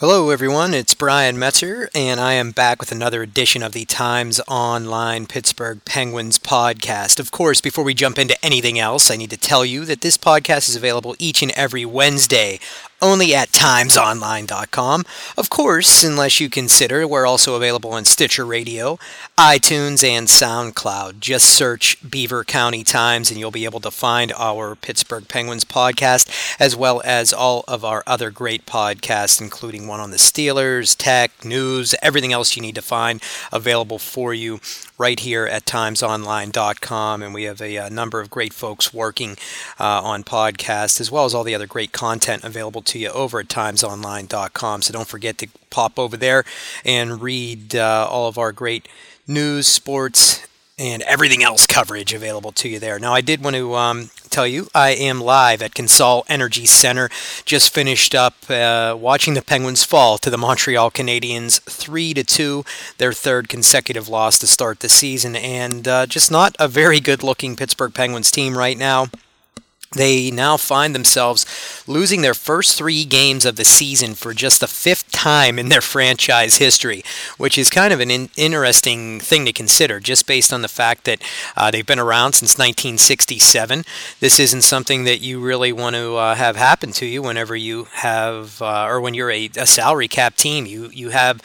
Hello, everyone. It's Brian Metzer, and I am back with another edition of the Times Online Pittsburgh Penguins podcast. Of course, before we jump into anything else, I need to tell you that this podcast is available each and every Wednesday only at timesonline.com. Of course, unless you consider, we're also available on Stitcher Radio, iTunes, and SoundCloud. Just search Beaver County Times and you'll be able to find our Pittsburgh Penguins podcast, as well as all of our other great podcasts, including one on the Steelers, tech, news, everything else you need to find available for you right here at timesonline.com. And we have a, a number of great folks working uh, on podcasts, as well as all the other great content available to you over at timesonline.com. So don't forget to pop over there and read uh, all of our great news, sports, and everything else coverage available to you there. Now, I did want to um, tell you I am live at Consol Energy Center. Just finished up uh, watching the Penguins fall to the Montreal Canadiens, three to two, their third consecutive loss to start the season, and uh, just not a very good-looking Pittsburgh Penguins team right now they now find themselves losing their first three games of the season for just the fifth time in their franchise history, which is kind of an in- interesting thing to consider, just based on the fact that uh, they've been around since 1967. This isn't something that you really want to uh, have happen to you whenever you have, uh, or when you're a, a salary cap team. You you have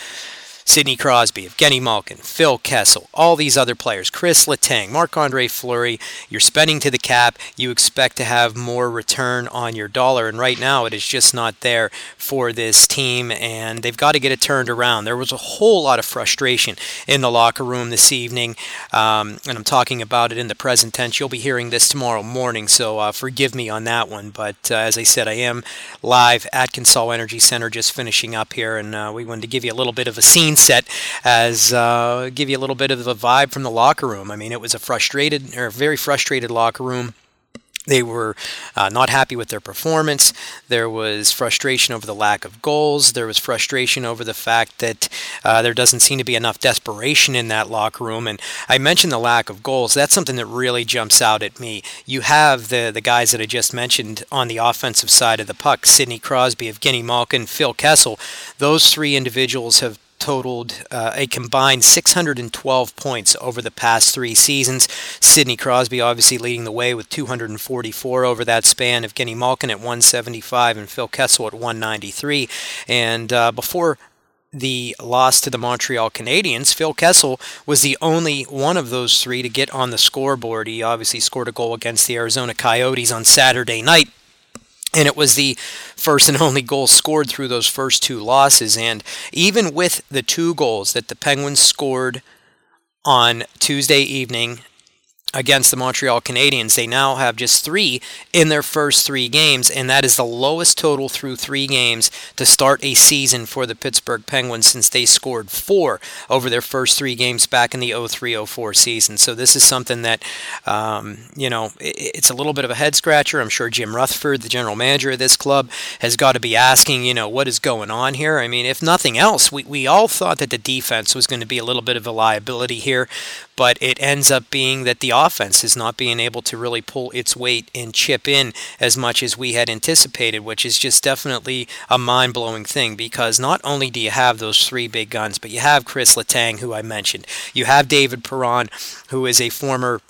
Sidney Crosby, Evgeny Malkin, Phil Kessel, all these other players, Chris Letang, Marc-Andre Fleury, you're spending to the cap, you expect to have more return on your dollar, and right now it is just not there for this team, and they've got to get it turned around. There was a whole lot of frustration in the locker room this evening, um, and I'm talking about it in the present tense. You'll be hearing this tomorrow morning, so uh, forgive me on that one, but uh, as I said, I am live at Consol Energy Center just finishing up here, and uh, we wanted to give you a little bit of a scene set as uh, give you a little bit of a vibe from the locker room. I mean, it was a frustrated or very frustrated locker room. They were uh, not happy with their performance. There was frustration over the lack of goals. There was frustration over the fact that uh, there doesn't seem to be enough desperation in that locker room. And I mentioned the lack of goals. That's something that really jumps out at me. You have the, the guys that I just mentioned on the offensive side of the puck Sidney Crosby, Evgeny Malkin, Phil Kessel. Those three individuals have totaled uh, a combined 612 points over the past three seasons. Sidney Crosby obviously leading the way with 244 over that span, Evgeny Malkin at 175 and Phil Kessel at 193. And uh, before the loss to the Montreal Canadiens, Phil Kessel was the only one of those three to get on the scoreboard. He obviously scored a goal against the Arizona Coyotes on Saturday night and it was the first and only goal scored through those first two losses. And even with the two goals that the Penguins scored on Tuesday evening against the Montreal Canadiens. They now have just three in their first three games, and that is the lowest total through three games to start a season for the Pittsburgh Penguins since they scored four over their first three games back in the 03 04 season. So this is something that, um, you know, it's a little bit of a head scratcher. I'm sure Jim Rutherford, the general manager of this club, has got to be asking, you know, what is going on here? I mean, if nothing else, we, we all thought that the defense was going to be a little bit of a liability here, but it ends up being that the offense is not being able to really pull its weight and chip in as much as we had anticipated, which is just definitely a mind blowing thing because not only do you have those three big guns, but you have Chris Letang, who I mentioned. You have David Perron, who is a former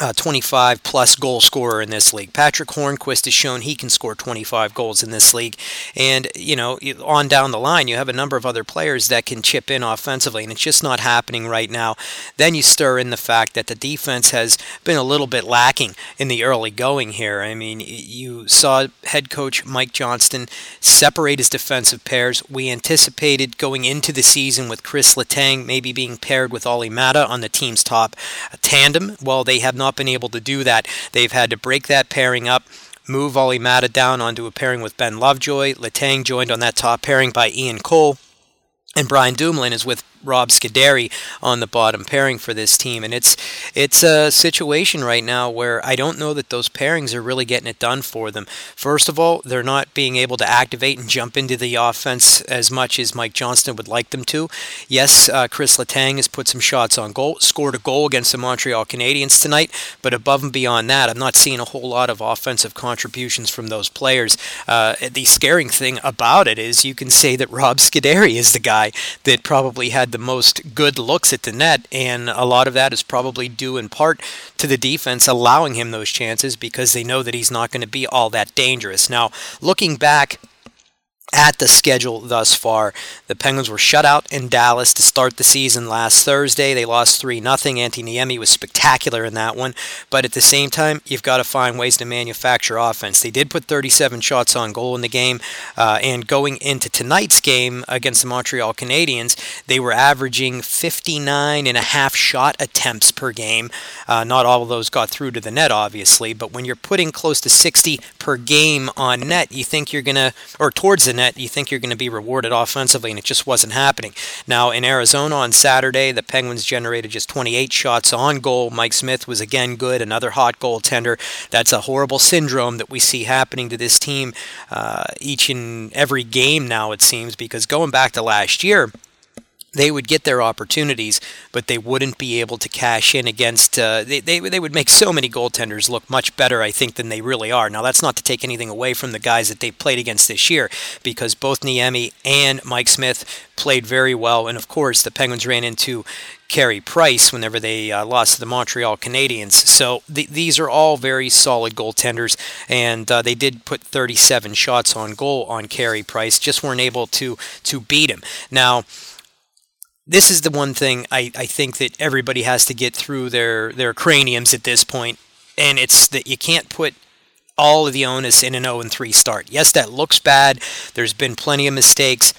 uh, 25 plus goal scorer in this league. Patrick Hornqvist has shown he can score 25 goals in this league. And, you know, on down the line, you have a number of other players that can chip in offensively, and it's just not happening right now. Then you stir in the fact that the defense has been a little bit lacking in the early going here. I mean, you saw head coach Mike Johnston separate his defensive pairs. We anticipated going into the season with Chris Letang maybe being paired with Olli Maatta on the team's top tandem. Well, they have not not been able to do that. They've had to break that pairing up move Olli Maatta down onto a pairing with Ben Lovejoy. Letang joined on that top pairing by Ian Cole. And Brian Dumoulin is with Rob Scuderi on the bottom pairing for this team, and it's it's a situation right now where I don't know that those pairings are really getting it done for them. First of all, they're not being able to activate and jump into the offense as much as Mike Johnston would like them to. Yes, uh, Chris Letang has put some shots on goal, scored a goal against the Montreal Canadiens tonight, but above and beyond that, I'm not seeing a whole lot of offensive contributions from those players. Uh, the scaring thing about it is you can say that Rob Scuderi is the guy that probably had the most good looks at the net, and a lot of that is probably due in part to the defense allowing him those chances because they know that he's not going to be all that dangerous. Now, looking back at the schedule thus far. The Penguins were shut out in Dallas to start the season last Thursday. They lost 3 0. Antti Niemi was spectacular in that one. But at the same time, you've got to find ways to manufacture offense. They did put 37 shots on goal in the game. Uh, and going into tonight's game against the Montreal Canadiens, they were averaging 59 and a half shot attempts per game. Uh, not all of those got through to the net, obviously. But when you're putting close to 60 per game on net, you think you're going to, or towards the net, you think you're going to be rewarded offensively, and it just wasn't happening. Now, in Arizona on Saturday, the Penguins generated just 28 shots on goal. Mike Smith was again good, another hot goaltender. That's a horrible syndrome that we see happening to this team uh, each and every game now, it seems, because going back to last year, they would get their opportunities, but they wouldn't be able to cash in against. Uh, they, they, they would make so many goaltenders look much better, I think, than they really are. Now, that's not to take anything away from the guys that they played against this year, because both Niemi and Mike Smith played very well. And of course, the Penguins ran into Carey Price whenever they uh, lost to the Montreal Canadiens. So th- these are all very solid goaltenders, and uh, they did put 37 shots on goal on Carey Price, just weren't able to to beat him. Now this is the one thing I, I think that everybody has to get through their, their craniums at this point, and it's that you can't put all of the onus in an 0 3 start. Yes, that looks bad. There's been plenty of mistakes.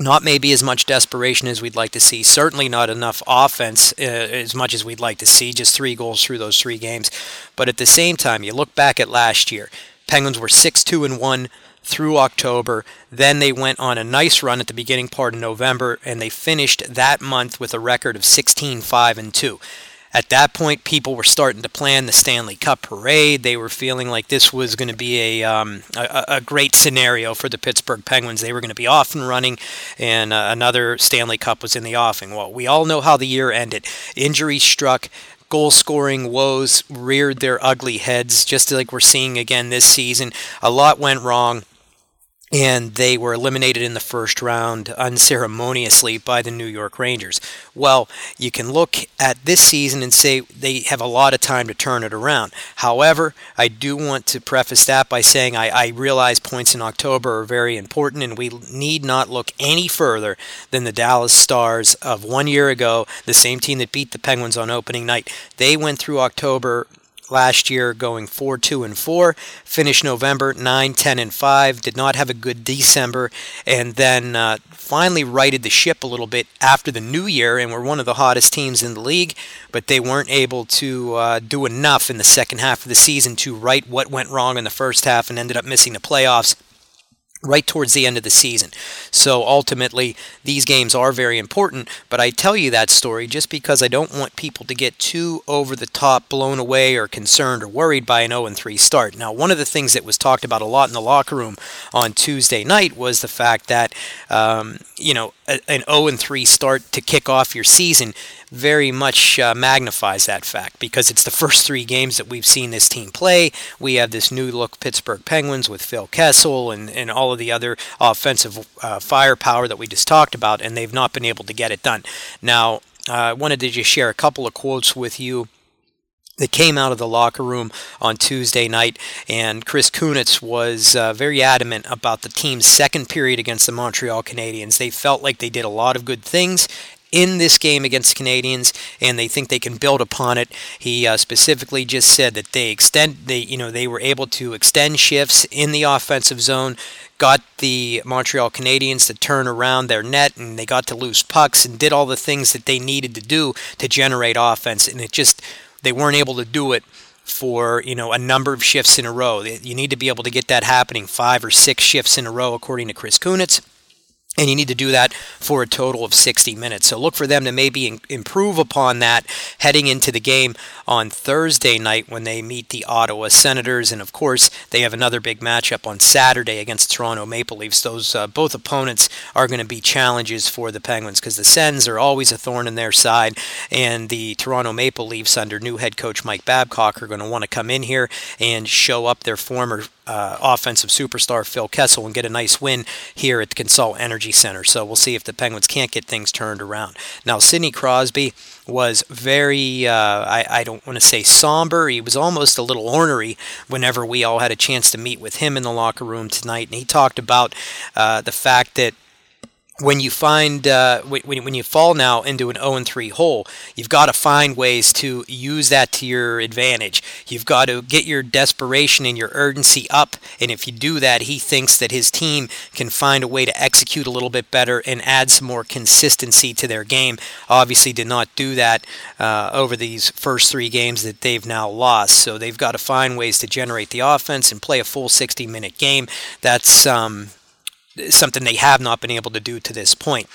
Not maybe as much desperation as we'd like to see. Certainly not enough offense uh, as much as we'd like to see. Just three goals through those three games. But at the same time, you look back at last year. Penguins were 6 2 and 1 through October. Then they went on a nice run at the beginning part of November, and they finished that month with a record of 16 5 and 2. At that point, people were starting to plan the Stanley Cup parade. They were feeling like this was going to be a, um, a, a, great scenario for the Pittsburgh Penguins. They were going to be off and running, and uh, another Stanley Cup was in the offing. Well, we all know how the year ended. Injuries struck goal scoring woes reared their ugly heads, just like we're seeing again this season. A lot went wrong and they were eliminated in the first round unceremoniously by the New York Rangers. Well, you can look at this season and say they have a lot of time to turn it around. However, I do want to preface that by saying I, I realize points in October are very important, and we need not look any further than the Dallas Stars of one year ago, the same team that beat the Penguins on opening night. They went through October last year going 4 2 and 4 finished november 9 10 and 5 did not have a good december and then uh, finally righted the ship a little bit after the new year and were one of the hottest teams in the league but they weren't able to uh, do enough in the second half of the season to right what went wrong in the first half and ended up missing the playoffs right towards the end of the season. So ultimately, these games are very important, but I tell you that story just because I don't want people to get too over the top, blown away, or concerned or worried by an 0 3 start. Now, one of the things that was talked about a lot in the locker room on Tuesday night was the fact that, um, you know, an 0 3 start to kick off your season very much uh, magnifies that fact because it's the first three games that we've seen this team play. We have this new look Pittsburgh Penguins with Phil Kessel and, and all of the other offensive uh, firepower that we just talked about, and they've not been able to get it done. Now, uh, I wanted to just share a couple of quotes with you that came out of the locker room on Tuesday night, and Chris Kunitz was uh, very adamant about the team's second period against the Montreal Canadiens. They felt like they did a lot of good things, in this game against Canadiens, and they think they can build upon it. He uh, specifically just said that they extend, they you know, they were able to extend shifts in the offensive zone, got the Montreal Canadiens to turn around their net, and they got to loose pucks and did all the things that they needed to do to generate offense, and it just they weren't able to do it for you know a number of shifts in a row. You need to be able to get that happening five or six shifts in a row, according to Chris Kunitz. And you need to do that for a total of 60 minutes. So look for them to maybe improve upon that heading into the game on Thursday night when they meet the Ottawa Senators, and of course they have another big matchup on Saturday against Toronto Maple Leafs. Those uh, both opponents are going to be challenges for the Penguins because the Sens are always a thorn in their side, and the Toronto Maple Leafs under new head coach Mike Babcock are going to want to come in here and show up their former uh, offensive superstar Phil Kessel and get a nice win here at the Consol Energy Center. So we'll see if the Penguins can't get things turned around. Now, Sidney Crosby was very, uh, I, I don't want to say somber. He was almost a little ornery whenever we all had a chance to meet with him in the locker room tonight. And he talked about uh, the fact that when you find uh, when, when you fall now into an 0 3 hole, you've got to find ways to use that to your advantage. You've got to get your desperation and your urgency up, and if you do that, he thinks that his team can find a way to execute a little bit better and add some more consistency to their game. Obviously, did not do that uh, over these first three games that they've now lost. So they've got to find ways to generate the offense and play a full 60 minute game. That's um, something they have not been able to do to this point.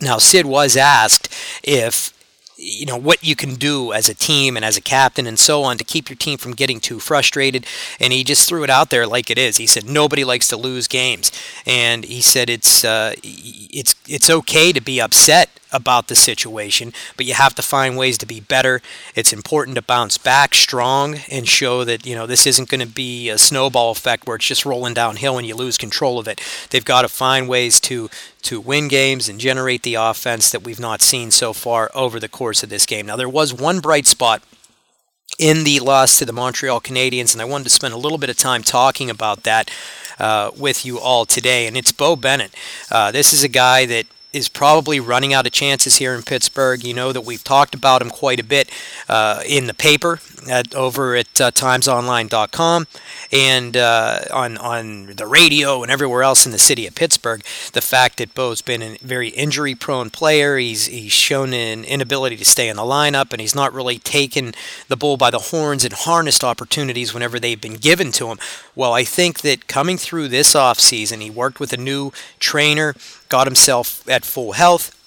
Now, Sid was asked if you know what you can do as a team and as a captain and so on to keep your team from getting too frustrated and he just threw it out there like it is he said nobody likes to lose games and he said it's uh, it's it's okay to be upset about the situation, but you have to find ways to be better. It's important to bounce back strong and show that, you know, this isn't going to be a snowball effect where it's just rolling downhill and you lose control of it. They've got to find ways to to win games and generate the offense that we've not seen so far over the course of this game. Now there was one bright spot in the loss to the Montreal Canadiens, and I wanted to spend a little bit of time talking about that uh, with you all today. And it's Beau Bennett. Uh, this is a guy that is probably running out of chances here in Pittsburgh. You know that we've talked about him quite a bit uh, in the paper at, over at uh, timesonline.com and uh, on on the radio and everywhere else in the city of Pittsburgh. The fact that Beau's been a very injury-prone player, he's he's shown an inability to stay in the lineup, and he's not really taken the bull by the horns and harnessed opportunities whenever they've been given to him. Well, I think that coming through this offseason, he worked with a new trainer, got himself at full health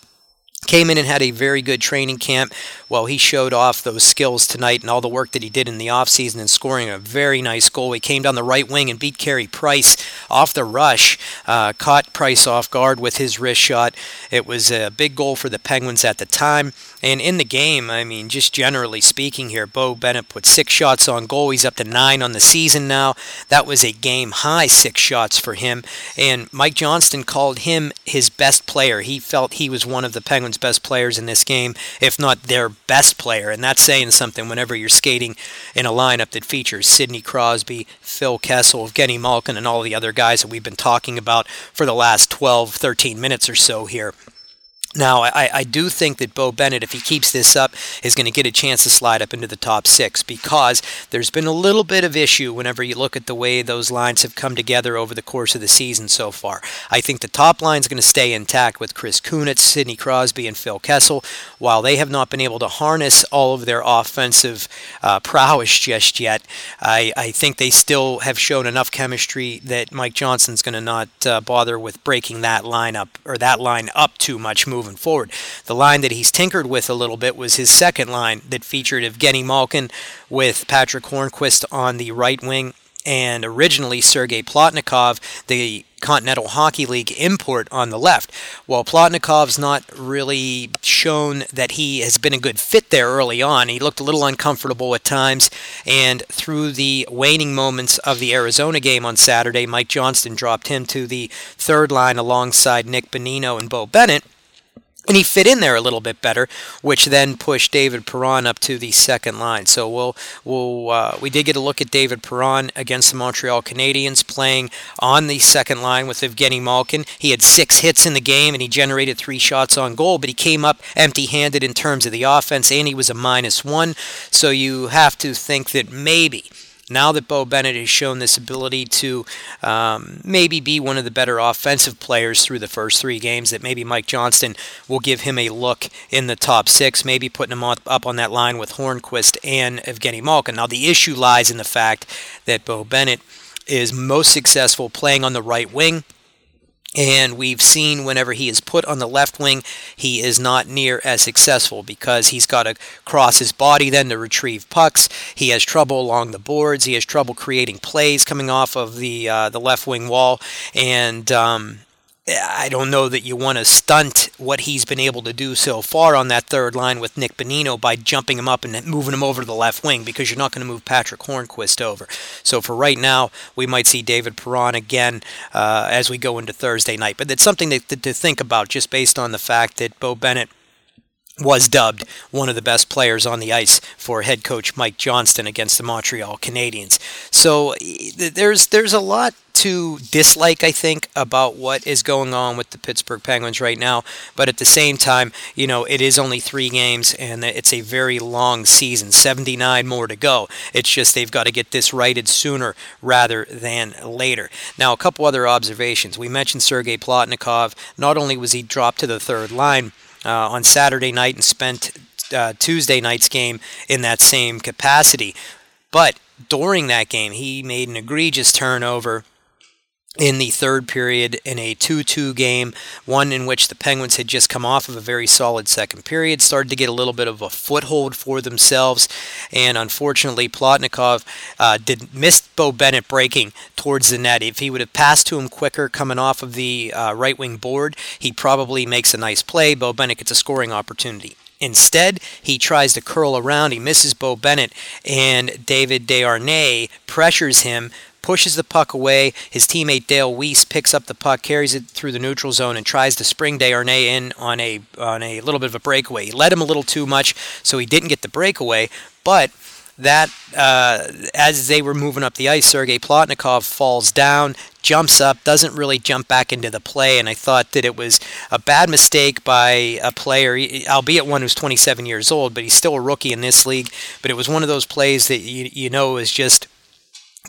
came in and had a very good training camp. Well, he showed off those skills tonight and all the work that he did in the offseason and scoring a very nice goal. He came down the right wing and beat Carey Price off the rush, uh, caught Price off guard with his wrist shot. It was a big goal for the Penguins at the time. And in the game, I mean, just generally speaking here, Beau Bennett put six shots on goal. He's up to nine on the season now. That was a game high six shots for him. And Mike Johnston called him his best player. He felt he was one of the Penguins' best players in this game, if not their best player. And that's saying something whenever you're skating in a lineup that features Sidney Crosby, Phil Kessel, Evgeny Malkin, and all the other guys that we've been talking about for the last 12, 13 minutes or so here. Now, I, I, do think that Beau Bennett, if he keeps this up, is going to get a chance to slide up into the top six because there's been a little bit of issue whenever you look at the way those lines have come together over the course of the season so far. I think the top line is going to stay intact with Chris Kunitz, Sidney Crosby, and Phil Kessel. While they have not been able to harness all of their offensive uh, prowess just yet, I, I, think they still have shown enough chemistry that Mike Johnston's going to not uh, bother with breaking that line up or that line up too much moving moving forward. The line that he's tinkered with a little bit was his second line that featured Evgeny Malkin with Patrick Hornqvist on the right wing and originally Sergei Plotnikov, the Continental Hockey League import on the left. While Plotnikov's not really shown that he has been a good fit there early on, he looked a little uncomfortable at times. And through the waning moments of the Arizona game on Saturday, Mike Johnston dropped him to the third line alongside Nick Bonino and Beau Bennett and he fit in there a little bit better, which then pushed David Perron up to the second line. So we'll, we'll uh, we did get a look at David Perron against the Montreal Canadiens playing on the second line with Evgeny Malkin. He had six hits in the game and he generated three shots on goal, but he came up empty-handed in terms of the offense, and he was a minus one. So you have to think that maybe now that Beau Bennett has shown this ability to um, maybe be one of the better offensive players through the first three games, that maybe Mike Johnston will give him a look in the top six, maybe putting him up on that line with Hornqvist and Evgeny Malkin. Now, the issue lies in the fact that Beau Bennett is most successful playing on the right wing And we've seen whenever he is put on the left wing, he is not near as successful because he's got to cross his body then to retrieve pucks. He has trouble along the boards. He has trouble creating plays coming off of the uh, the left wing wall, and um, I don't know that you want to stunt what he's been able to do so far on that third line with Nick Bonino by jumping him up and moving him over to the left wing because you're not going to move Patrick Hornqvist over. So for right now, we might see David Perron again uh, as we go into Thursday night. But it's something to, to think about just based on the fact that Beau Bennett was dubbed one of the best players on the ice for head coach Mike Johnston against the Montreal Canadiens. So there's there's a lot to dislike, I think, about what is going on with the Pittsburgh Penguins right now. But at the same time, you know, it is only three games and it's a very long season, 79 more to go. It's just they've got to get this righted sooner rather than later. Now, a couple other observations. We mentioned Sergei Plotnikov. Not only was he dropped to the third line, uh, on Saturday night and spent uh, Tuesday night's game in that same capacity. But during that game, he made an egregious turnover in the third period in a 2-2 game, one in which the Penguins had just come off of a very solid second period, started to get a little bit of a foothold for themselves, and unfortunately Plotnikov uh, did miss Beau Bennett breaking towards the net. If he would have passed to him quicker coming off of the uh, right wing board, he probably makes a nice play. Beau Bennett gets a scoring opportunity. Instead, he tries to curl around. He misses Beau Bennett, and David Desharnais pressures him, pushes the puck away. His teammate Dale Weise picks up the puck, carries it through the neutral zone, and tries to spring Desharnais in on a on a little bit of a breakaway. He led him a little too much, so he didn't get the breakaway. But that uh, as they were moving up the ice, Sergei Plotnikov falls down, jumps up, doesn't really jump back into the play, and I thought that it was a bad mistake by a player, albeit one who's 27 years old, but he's still a rookie in this league. But it was one of those plays that you, you know is just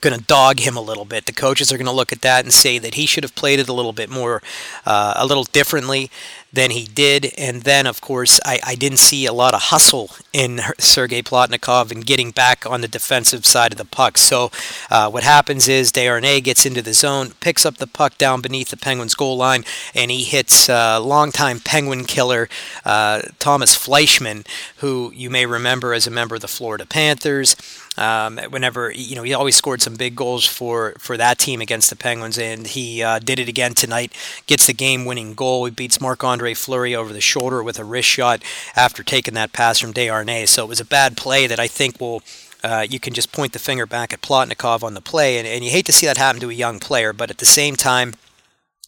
going to dog him a little bit. The coaches are going to look at that and say that he should have played it a little bit more, uh, a little differently than he did. And then, of course, I, I didn't see a lot of hustle in Sergei Plotnikov and getting back on the defensive side of the puck. So uh, what happens is Desharnais gets into the zone, picks up the puck down beneath the Penguins' goal line, and he hits uh, longtime Penguin killer uh, Thomas Fleischmann, who you may remember as a member of the Florida Panthers. Um, whenever you know he always scored some big goals for for that team against the Penguins, and he uh, did it again tonight. Gets the game-winning goal. He beats Marc Andre Fleury over the shoulder with a wrist shot after taking that pass from Desharnais. So it was a bad play that I think will. Uh, you can just point the finger back at Plotnikov on the play, and, and you hate to see that happen to a young player, but at the same time,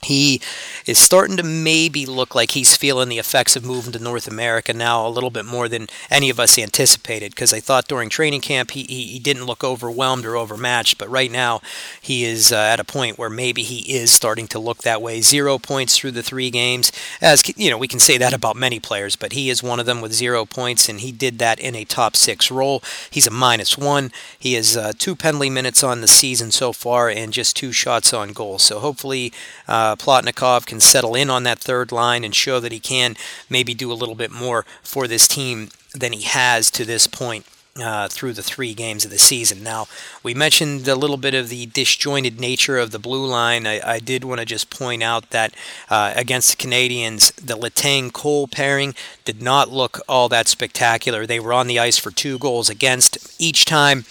he is starting to maybe look like he's feeling the effects of moving to North America now a little bit more than any of us anticipated. Because I thought during training camp he, he, he, didn't look overwhelmed or overmatched, but right now he is uh, at a point where maybe he is starting to look that way. Zero points through the three games, as you know, we can say that about many players, but he is one of them with zero points, and he did that in a top six role. He's a minus one. He has uh, two penalty minutes on the season so far, and just two shots on goal. So hopefully. Uh, Plotnikov can settle in on that third line and show that he can maybe do a little bit more for this team than he has to this point. Uh, through the three games of the season. Now, we mentioned a little bit of the disjointed nature of the blue line. I, I did want to just point out that uh, against the Canadiens, the Letang Cole pairing did not look all that spectacular. They were on the ice for two goals against each time.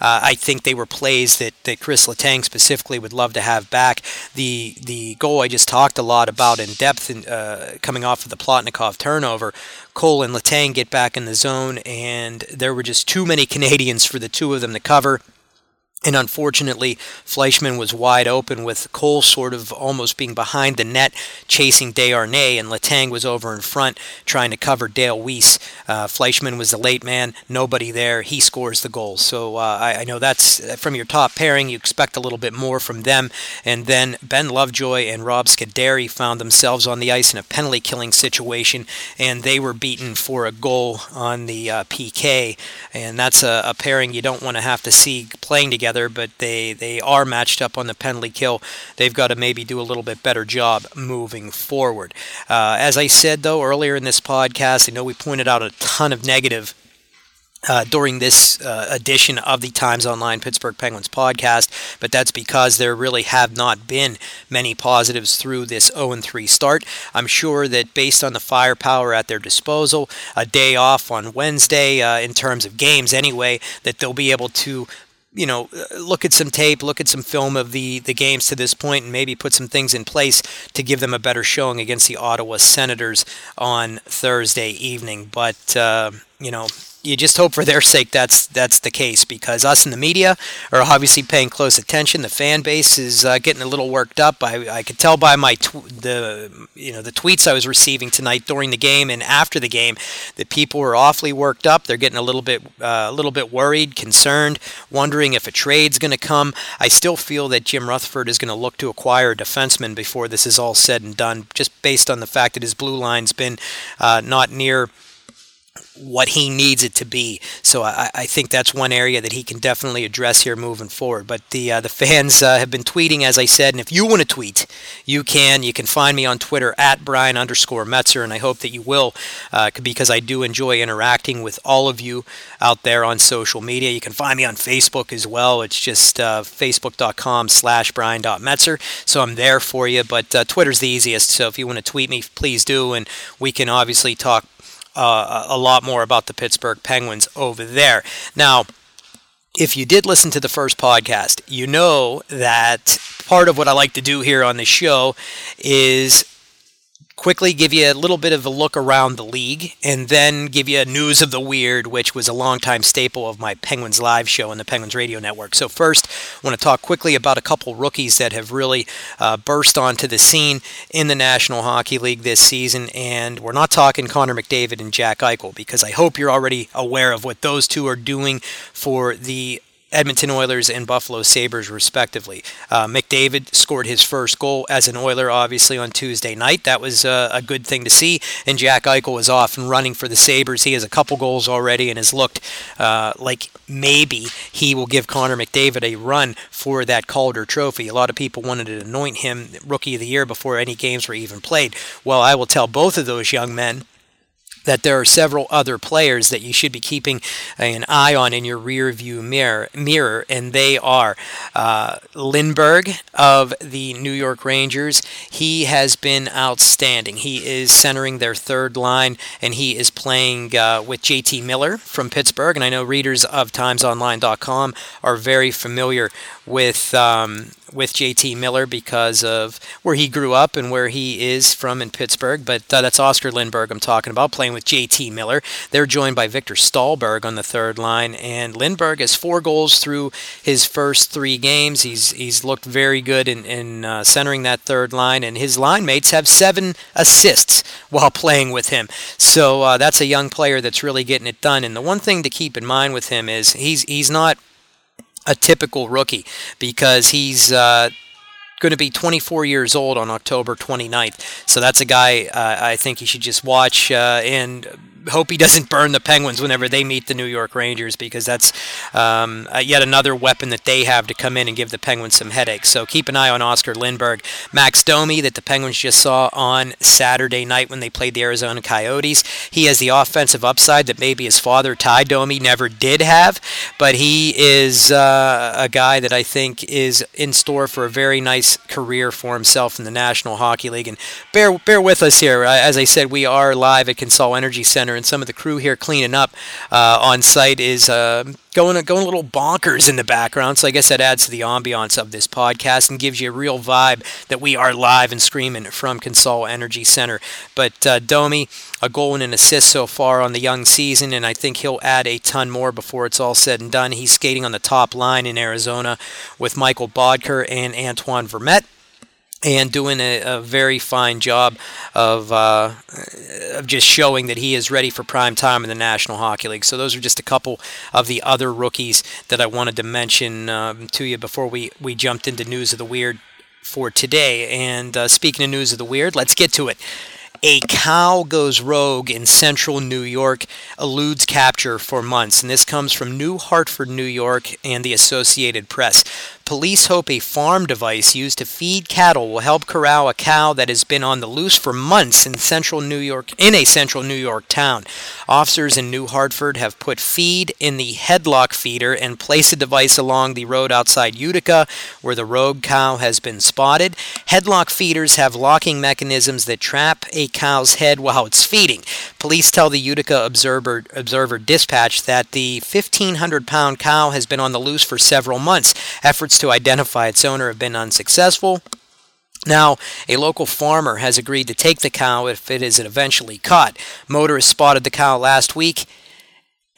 Uh, I think they were plays that, that Chris Letang specifically would love to have back. The the goal I just talked a lot about in depth in, uh, coming off of the Plotnikov turnover. Cole and Letang get back in the zone, and there were just too many Canadiens for the two of them to cover. And unfortunately, Fleischmann was wide open with Cole sort of almost being behind the net, chasing Desharnais, and Letang was over in front trying to cover Dale Weise. Uh, Fleischmann was the late man, nobody there. He scores the goal. So uh, I, I, know that's uh, from your top pairing. You expect a little bit more from them. And then Ben Lovejoy and Rob Scuderi found themselves on the ice in a penalty killing situation, and they were beaten for a goal on the uh, PK. And that's a, a pairing you don't want to have to see playing together together, but they, they are matched up on the penalty kill. They've got to maybe do a little bit better job moving forward. Uh, as I said, though, earlier in this podcast, I know we pointed out a ton of negative uh, during this uh, edition of the Times Online Pittsburgh Penguins podcast, but that's because there really have not been many positives through this 0 3 start. I'm sure that based on the firepower at their disposal, a day off on Wednesday uh, in terms of games anyway, that they'll be able to you know, look at some tape, look at some film of the, the games to this point, and maybe put some things in place to give them a better showing against the Ottawa Senators on Thursday evening. But, uh, you know, you just hope for their sake that's that's the case because us in the media are obviously paying close attention. The fan base is uh, getting a little worked up. I, I could tell by my tw- the you know the tweets I was receiving tonight during the game and after the game that people were awfully worked up. They're getting a little bit uh, a little bit worried, concerned, wondering if a trade's going to come. I still feel that Jim Rutherford is going to look to acquire a defenseman before this is all said and done, just based on the fact that his blue line's been uh, not near what he needs it to be. So I, I, think that's one area that he can definitely address here moving forward. But the uh, the fans uh, have been tweeting, as I said, and if you want to tweet, you can. You can find me on Twitter at Brian underscore Metzer, and I hope that you will, uh, because I do enjoy interacting with all of you out there on social media. You can find me on Facebook as well. It's just uh, facebook.com slash brian.metzer. So I'm there for you, but uh, Twitter's the easiest. So if you want to tweet me, please do, and we can obviously talk uh, a lot more about the Pittsburgh Penguins over there. Now, if you did listen to the first podcast, you know that part of what I like to do here on the show is quickly give you a little bit of a look around the league, and then give you news of the weird, which was a longtime staple of my Penguins live show on the Penguins Radio Network. So first, I want to talk quickly about a couple rookies that have really uh, burst onto the scene in the National Hockey League this season, and we're not talking Connor McDavid and Jack Eichel because I hope you're already aware of what those two are doing for the Edmonton Oilers and Buffalo Sabres, respectively. Uh, McDavid scored his first goal as an Oiler, obviously, on Tuesday night. That was uh, a good thing to see. And Jack Eichel was off and running for the Sabres. He has a couple goals already and has looked uh, like maybe he will give Connor McDavid a run for that Calder trophy. A lot of people wanted to anoint him Rookie of the Year before any games were even played. Well, I will tell both of those young men that there are several other players that you should be keeping an eye on in your rear view mirror, mirror and they are uh, Lindberg of the New York Rangers. He has been outstanding. He is centering their third line, and he is playing uh, with JT Miller from Pittsburgh. And I know readers of TimesOnline.com are very familiar with um, with JT Miller because of where he grew up and where he is from in Pittsburgh. But uh, that's Oscar Lindberg I'm talking about, playing with JT Miller. They're joined by Viktor Stalberg on the third line, and Lindberg has four goals through his first three games. He's he's looked very good in, in uh, centering that third line, and his line mates have seven assists while playing with him. So uh, that's a young player that's really getting it done. And the one thing to keep in mind with him is he's he's not a typical rookie because he's uh, going to be 24 years old on October 29th. So that's a guy uh, I think you should just watch uh, and hope he doesn't burn the Penguins whenever they meet the New York Rangers because that's um, uh, yet another weapon that they have to come in and give the Penguins some headaches. So keep an eye on Oscar Lindberg. Max Domi, that the Penguins just saw on Saturday night when they played the Arizona Coyotes. He has the offensive upside that maybe his father, Ty Domi, never did have, but he is uh, a guy that I think is in store for a very nice career for himself in the National Hockey League. And bear, bear with us here. Uh, as I said, we are live at Consol Energy Center and some of the crew here cleaning up uh, on site is uh, going going a little bonkers in the background. So I guess that adds to the ambiance of this podcast and gives you a real vibe that we are live and screaming from Consol Energy Center. But uh, Domi, a goal and an assist so far on the young season, and I think he'll add a ton more before it's all said and done. He's skating on the top line in Arizona with Michael Boedker and Antoine Vermette and doing a, a, very fine job of uh, of just showing that he is ready for prime time in the National Hockey League. So those are just a couple of the other rookies that I wanted to mention um, to you before we we jumped into news of the weird for today. And uh, speaking of news of the weird, let's get to it. A cow goes rogue in central New York, eludes capture for months. And this comes from New Hartford, New York, and the Associated Press. Police hope a farm device used to feed cattle will help corral a cow that has been on the loose for months in central New York in a central New York town. Officers in New Hartford have put feed in the headlock feeder and placed a device along the road outside Utica where the rogue cow has been spotted. Headlock feeders have locking mechanisms that trap a cow's head while it's feeding. Police tell the Utica Observer Observer Dispatch that the 1500 pound cow has been on the loose for several months. Efforts to identify its owner have been unsuccessful. Now, a local farmer has agreed to take the cow if it is eventually caught. Motorists spotted the cow last week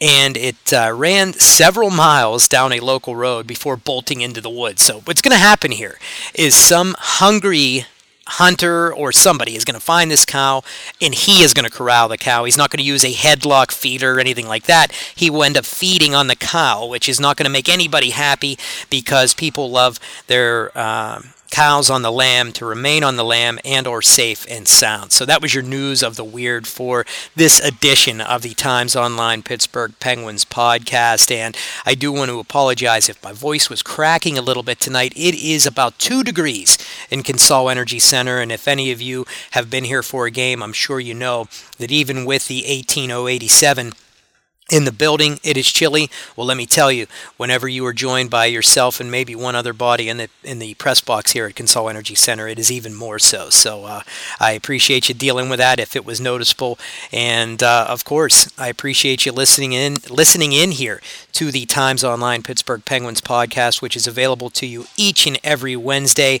and it uh, ran several miles down a local road before bolting into the woods. So, what's going to happen here is some hungry hunter or somebody is going to find this cow and he is going to corral the cow. He's not going to use a headlock feeder or anything like that. He will end up feeding on the cow, which is not going to make anybody happy because people love their. Uh, cows on the lam to remain on the lam and or safe and sound. So that was your news of the weird for this edition of the Times Online Pittsburgh Penguins podcast and I do want to apologize if my voice was cracking a little bit tonight. It is about 2 degrees in Consol Energy Center and if any of you have been here for a game, I'm sure you know that even with the 18087 in the building. It is chilly. Well, let me tell you, whenever you are joined by yourself and maybe one other body in the in the press box here at Consol Energy Center, it is even more so. So uh, I appreciate you dealing with that if it was noticeable, and uh, of course I appreciate you listening in listening in here to the Times Online Pittsburgh Penguins podcast, which is available to you each and every Wednesday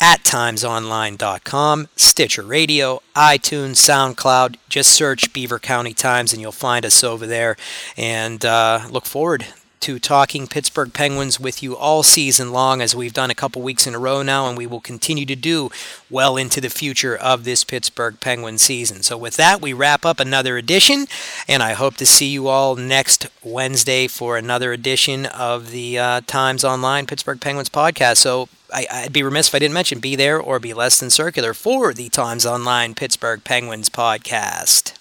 at timesonline.com, Stitcher Radio, iTunes, SoundCloud. Just search Beaver County Times and you'll find us over there. And uh, look forward to talking Pittsburgh Penguins with you all season long, as we've done a couple weeks in a row now, and we will continue to do well into the future of this Pittsburgh Penguin season. So, with that, we wrap up another edition, and I hope to see you all next Wednesday for another edition of the uh, Times Online Pittsburgh Penguins podcast. So, I, would be remiss if I didn't mention be there or be less than circular for the Times Online Pittsburgh Penguins podcast.